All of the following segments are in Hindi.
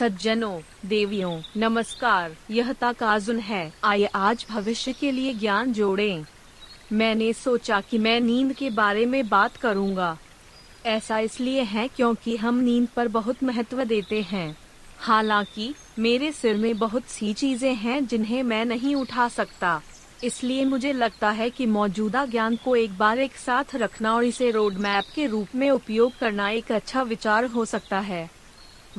सज्जनों, देवियों, नमस्कार, यह ताकाजुन है। आइए आज भविष्य के लिए ज्ञान जोड़ें। मैंने सोचा कि मैं नींद के बारे में बात करूँगा। ऐसा इसलिए है क्योंकि हम नींद पर बहुत महत्व देते हैं। हालाँकि, मेरे सिर में बहुत सी चीज़ें हैं जिन्हें मैं नहीं उठा सकता। इसलिए मुझे लगता है कि मौजूदा ज्ञान को एक बार एक साथ रखना और इसे रोड मैप के रूप में उपयोग करना एक अच्छा विचार हो सकता है।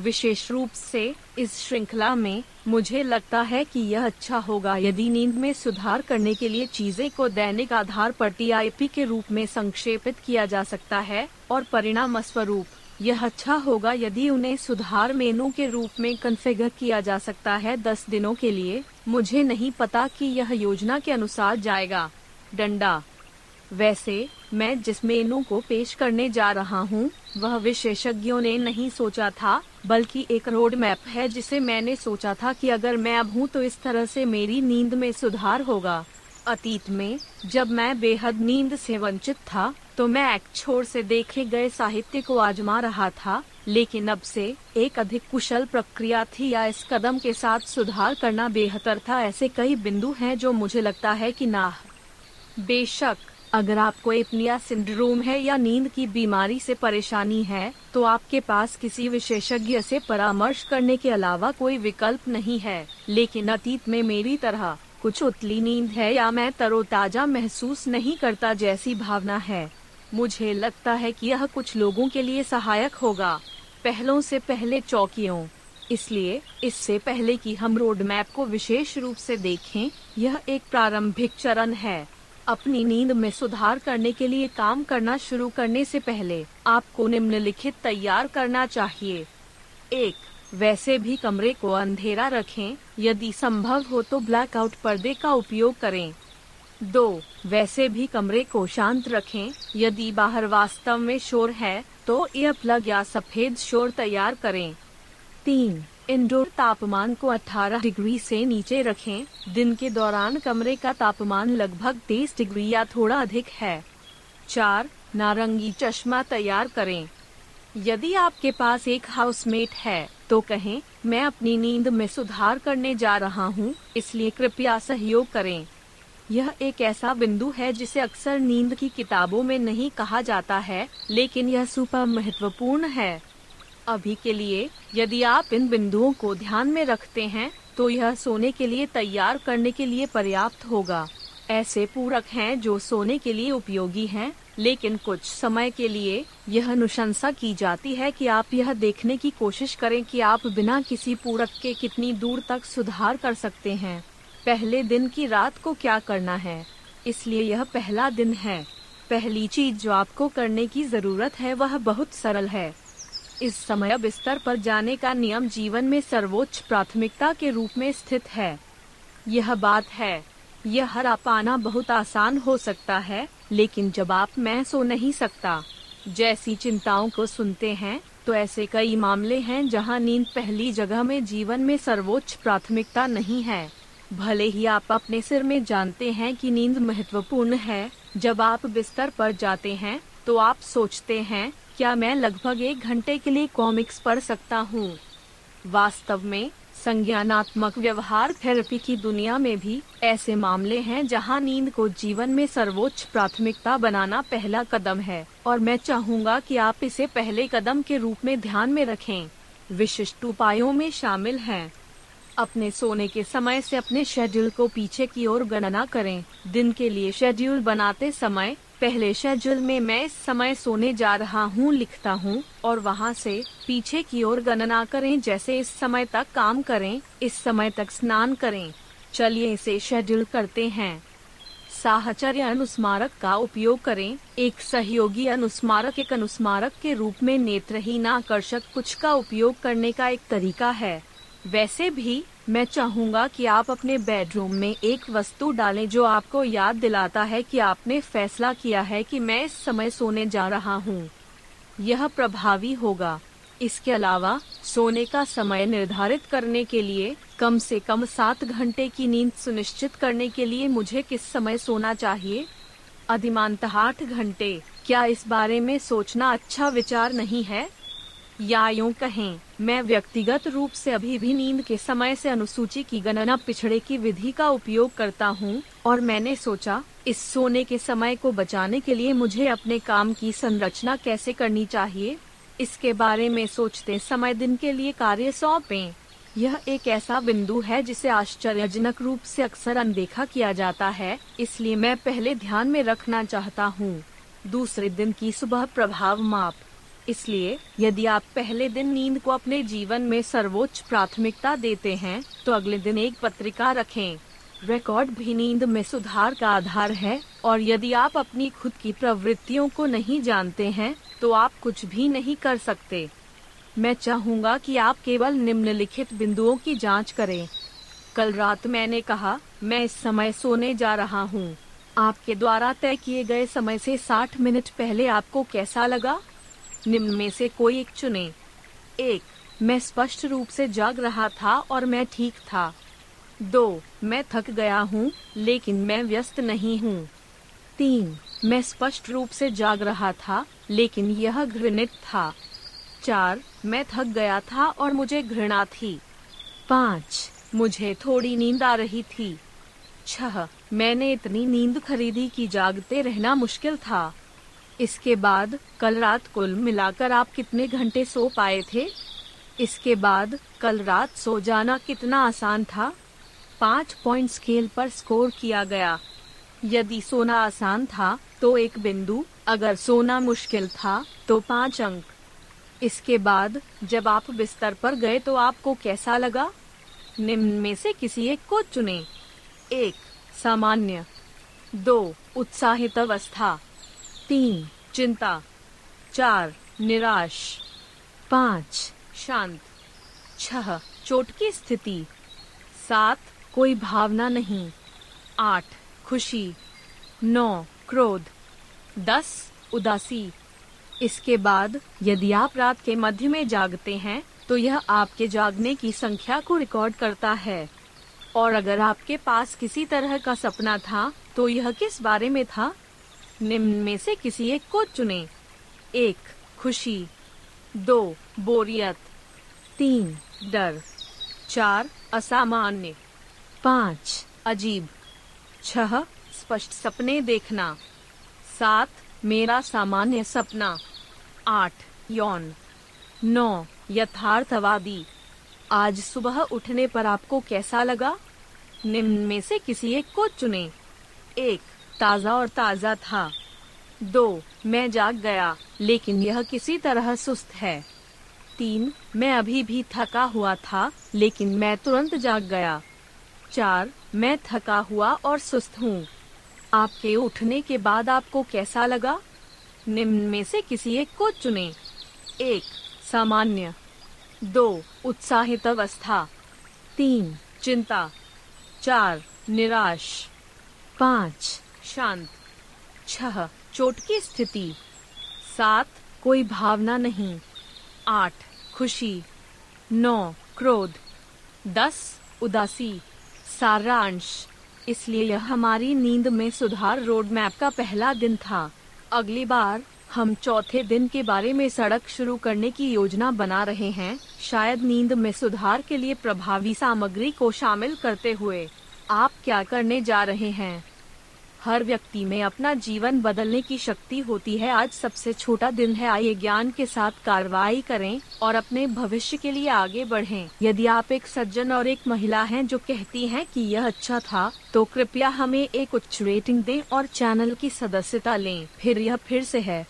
विशेष रूप से इस श्रृंखला में मुझे लगता है कि यह अच्छा होगा यदि नींद में सुधार करने के लिए चीज़ें को दैनिक आधार पर टी के रूप में संक्षेपित किया जा सकता है और परिणाम स्वरूप यह अच्छा होगा यदि उन्हें सुधार मेनू के रूप में कन्फिगर किया जा सकता है दस दिनों के लिए। मुझे नहीं पता कि यह योजना के अनुसार जाएगा। डंडा वैसे, मैं जिस मेनू को पेश करने जा रहा हूँ, वह विशेषज्ञों ने नहीं सोचा था, बल्कि एक रोड मैप है जिसे मैंने सोचा था कि अगर मैं अब हूँ तो इस तरह से मेरी नींद में सुधार होगा। अतीत में, जब मैं बेहद नींद से वंचित था तो मैं एक छोर से देखे गए साहित्य को आजमा रहा था, लेकिन अब से एक अधिक कुशल प्रक्रिया थी या इस कदम के साथ सुधार करना बेहतर था, ऐसे कई बिंदु हैं जो मुझे लगता है कि ना। बेशक अगर आपको एपनिया सिंड्रोम है या नींद की बीमारी से परेशानी है तो आपके पास किसी विशेषज्ञ से परामर्श करने के अलावा कोई विकल्प नहीं है। लेकिन अतीत में मेरी तरह, कुछ उतली नींद है या मैं तरोताजा महसूस नहीं करता जैसी भावना है। मुझे लगता है कि यह कुछ लोगों के लिए सहायक होगा। पहलों से पहले चौकियों। इसलिए, इससे पहले कि हम रोड मैप को विशेष रूप से देखें, यह एक प्रारंभिक चरण है। अपनी नींद में सुधार करने के लिए काम करना शुरू करने से पहले आपको निम्नलिखित तैयार करना चाहिए। एक, वैसे भी कमरे को अंधेरा रखें। यदि संभव हो तो ब्लैकआउट पर्दे का उपयोग करें। दो, वैसे भी कमरे को शांत रखें। यदि बाहर वास्तव में शोर है तो ईयर प्लग या सफ़ेद शोर तैयार करें। तीन इंडोर तापमान को 18 डिग्री से नीचे रखें। दिन के दौरान कमरे का तापमान लगभग 30 डिग्री या थोड़ा अधिक है। चार, नारंगी चश्मा तैयार करें। यदि आपके पास एक हाउसमेट है तो कहें, मैं अपनी नींद में सुधार करने जा रहा हूँ, इसलिए कृपया सहयोग करें। यह एक ऐसा बिंदु है जिसे अक्सर नींद की किताबों में नहीं कहा जाता है, लेकिन यह सुपर महत्वपूर्ण है। अभी के लिए यदि आप इन बिंदुओं को ध्यान में रखते हैं तो यह सोने के लिए तैयार करने के लिए पर्याप्त होगा। ऐसे पूरक हैं जो सोने के लिए उपयोगी हैं, लेकिन कुछ समय के लिए यह अनुशंसा की जाती है कि आप यह देखने की कोशिश करें कि आप बिना किसी पूरक के कितनी दूर तक सुधार कर सकते हैं। पहले दिन की रात को क्या करना है? इसलिए यह पहला दिन है। पहली चीज़ जो आपको करने की ज़रूरत है वह बहुत सरल है। इस समय बिस्तर पर जाने का नियम जीवन में सर्वोच्च प्राथमिकता के रूप में स्थित है। यह बात है। यह हरा पाना बहुत आसान हो सकता है, लेकिन जब आप मैं सो नहीं सकता, जैसी चिंताओं को सुनते हैं तो ऐसे कई मामले हैं जहाँ नींद पहली जगह में जीवन में सर्वोच्च प्राथमिकता नहीं है। भले ही आप अपने सिर में जानते हैं कि नींद महत्वपूर्ण है, जब आप बिस्तर पर जाते हैं तो आप सोचते हैं क्या मैं लगभग एक घंटे के लिए कॉमिक्स पढ़ सकता हूँ? वास्तव में, संज्ञानात्मक व्यवहार थेरेपी की दुनिया में भी ऐसे मामले हैं जहाँ नींद को जीवन में सर्वोच्च प्राथमिकता बनाना पहला कदम है, और मैं चाहूँगा कि आप इसे पहले कदम के रूप में ध्यान में रखें। विशिष्ट उपायों में शामिल हैं। अपने सोने के समय से अपने शेड्यूल को पीछे की ओर गणना करें। दिन के लिए शेड्यूल बनाते समय पहले शेड्यूल में मैं इस समय सोने जा रहा हूँ, लिखता हूँ, और वहाँ से पीछे की ओर गणना करें, जैसे इस समय तक काम करें, इस समय तक स्नान करें। चलिए इसे शेड्यूल करते हैं। साहचर्य अनुस्मारक का उपयोग करें। एक सहयोगी अनुस्मारक एक अनुस्मारक के रूप में नेत्रहीन आकर्षक कुछ का उपयोग करने का एक तरीका है। वैसे भी, मैं चाहूँगा कि आप अपने बेडरूम में एक वस्तु डालें जो आपको याद दिलाता है कि आपने फैसला किया है कि मैं इस समय सोने जा रहा हूँ। यह प्रभावी होगा। इसके अलावा, सोने का समय निर्धारित करने के लिए, कम से कम सात घंटे की नींद सुनिश्चित करने के लिए मुझे किस समय सोना चाहिए? अधिमानतः आठ घंटे। क्या इस बारे में सोचना अच्छा विचार नहीं है? या यूँ कहें। मैं व्यक्तिगत रूप से अभी भी नींद के समय से अनुसूची की गणना पिछड़े की विधि का उपयोग करता हूँ, और मैंने सोचा, इस सोने के समय को बचाने के लिए मुझे अपने काम की संरचना कैसे करनी चाहिए? इसके बारे में सोचते समय दिन के लिए कार्य सौंपे। यह एक ऐसा बिंदु है जिसे आश्चर्यजनक रूप से अक्सर अनदेखा किया जाता है, इसलिए मैं पहले ध्यान में रखना चाहता हूँ। दूसरे दिन की सुबह प्रभाव माप। इसलिए, यदि आप पहले दिन नींद को अपने जीवन में सर्वोच्च प्राथमिकता देते हैं तो अगले दिन एक पत्रिका रखें। रिकॉर्ड भी नींद में सुधार का आधार है, और यदि आप अपनी खुद की प्रवृत्तियों को नहीं जानते हैं तो आप कुछ भी नहीं कर सकते। मैं चाहूँगा कि आप केवल निम्नलिखित बिंदुओं की जाँच करें। कल रात मैंने कहा, मैं इस समय सोने जा रहा हूँ। आपके द्वारा तय किए गए समय से 60 मिनट पहले आपको कैसा लगा? निम्न में से कोई एक चुने। एक, मैं स्पष्ट रूप से जाग रहा था और मैं ठीक था। दो, मैं थक गया हूँ, लेकिन मैं व्यस्त नहीं हूँ। तीन, मैं स्पष्ट रूप से जाग रहा था, लेकिन यह घृणित था। चार, मैं थक गया था और मुझे घृणा थी। पाँच, मुझे थोड़ी नींद आ रही थी। छह, मैंने इतनी नींद खरीदी कि जागते रहना मुश्किल था। इसके बाद कल रात कुल मिलाकर आप कितने घंटे सो पाए थे? इसके बाद कल रात सो जाना कितना आसान था? पाँच पॉइंट स्केल पर स्कोर किया गया। यदि सोना आसान था तो एक बिंदु। अगर सोना मुश्किल था तो पाँच अंक। इसके बाद जब आप बिस्तर पर गए तो आपको कैसा लगा? निम्न में से किसी एक को चुने। एक, सामान्य। दो, उत्साहित अवस्था। तीन, चिंता। चार, निराश। पाँच, शांत। छह, चोट की स्थिति। सात, कोई भावना नहीं। आठ, खुशी। नौ, क्रोध। दस, उदासी। इसके बाद, यदि आप रात के मध्य में जागते हैं तो यह आपके जागने की संख्या को रिकॉर्ड करता है। और अगर आपके पास किसी तरह का सपना था तो यह किस बारे में था? निम्न में से किसी एक को चुने। एक, खुशी। दो, बोरियत। तीन, डर। चार, असामान्य। पाँच, अजीब। छह, स्पष्ट सपने देखना। सात, मेरा सामान्य सपना। आठ, यौन। नौ, यथार्थवादी। आज सुबह उठने पर आपको कैसा लगा? निम्न में से किसी एक को चुने। एक ताज़ा और ताज़ा था। दो, मैं जाग गया, लेकिन यह किसी तरह सुस्त है। तीन, मैं अभी भी थका हुआ था, लेकिन मैं तुरंत जाग गया। चार, मैं थका हुआ और सुस्त हूँ। आपके उठने के बाद आपको कैसा लगा? निम्न में से किसी एक को चुने। एक, सामान्य। दो, उत्साहित अवस्था। तीन, चिंता। चार, निराश। पाँच शांत। छह, चोट की स्थिति। सात, कोई भावना नहीं। आठ, खुशी। नौ, क्रोध। दस, उदासी। सारांश। इसलिए यह हमारी नींद में सुधार रोड मैप का पहला दिन था। अगली बार हम चौथे दिन के बारे में सड़क शुरू करने की योजना बना रहे हैं। शायद नींद में सुधार के लिए प्रभावी सामग्री को शामिल करते हुए। आप क्या करने जा रहे हैं? हर व्यक्ति में अपना जीवन बदलने की शक्ति होती है। आज सबसे छोटा दिन है। आइए ज्ञान के साथ कार्रवाई करें और अपने भविष्य के लिए आगे बढ़ें। यदि आप एक सज्जन और एक महिला हैं जो कहती हैं कि यह अच्छा था तो कृपया हमें एक उच्च रेटिंग दें और चैनल की सदस्यता लें। फिर यह फिर से है।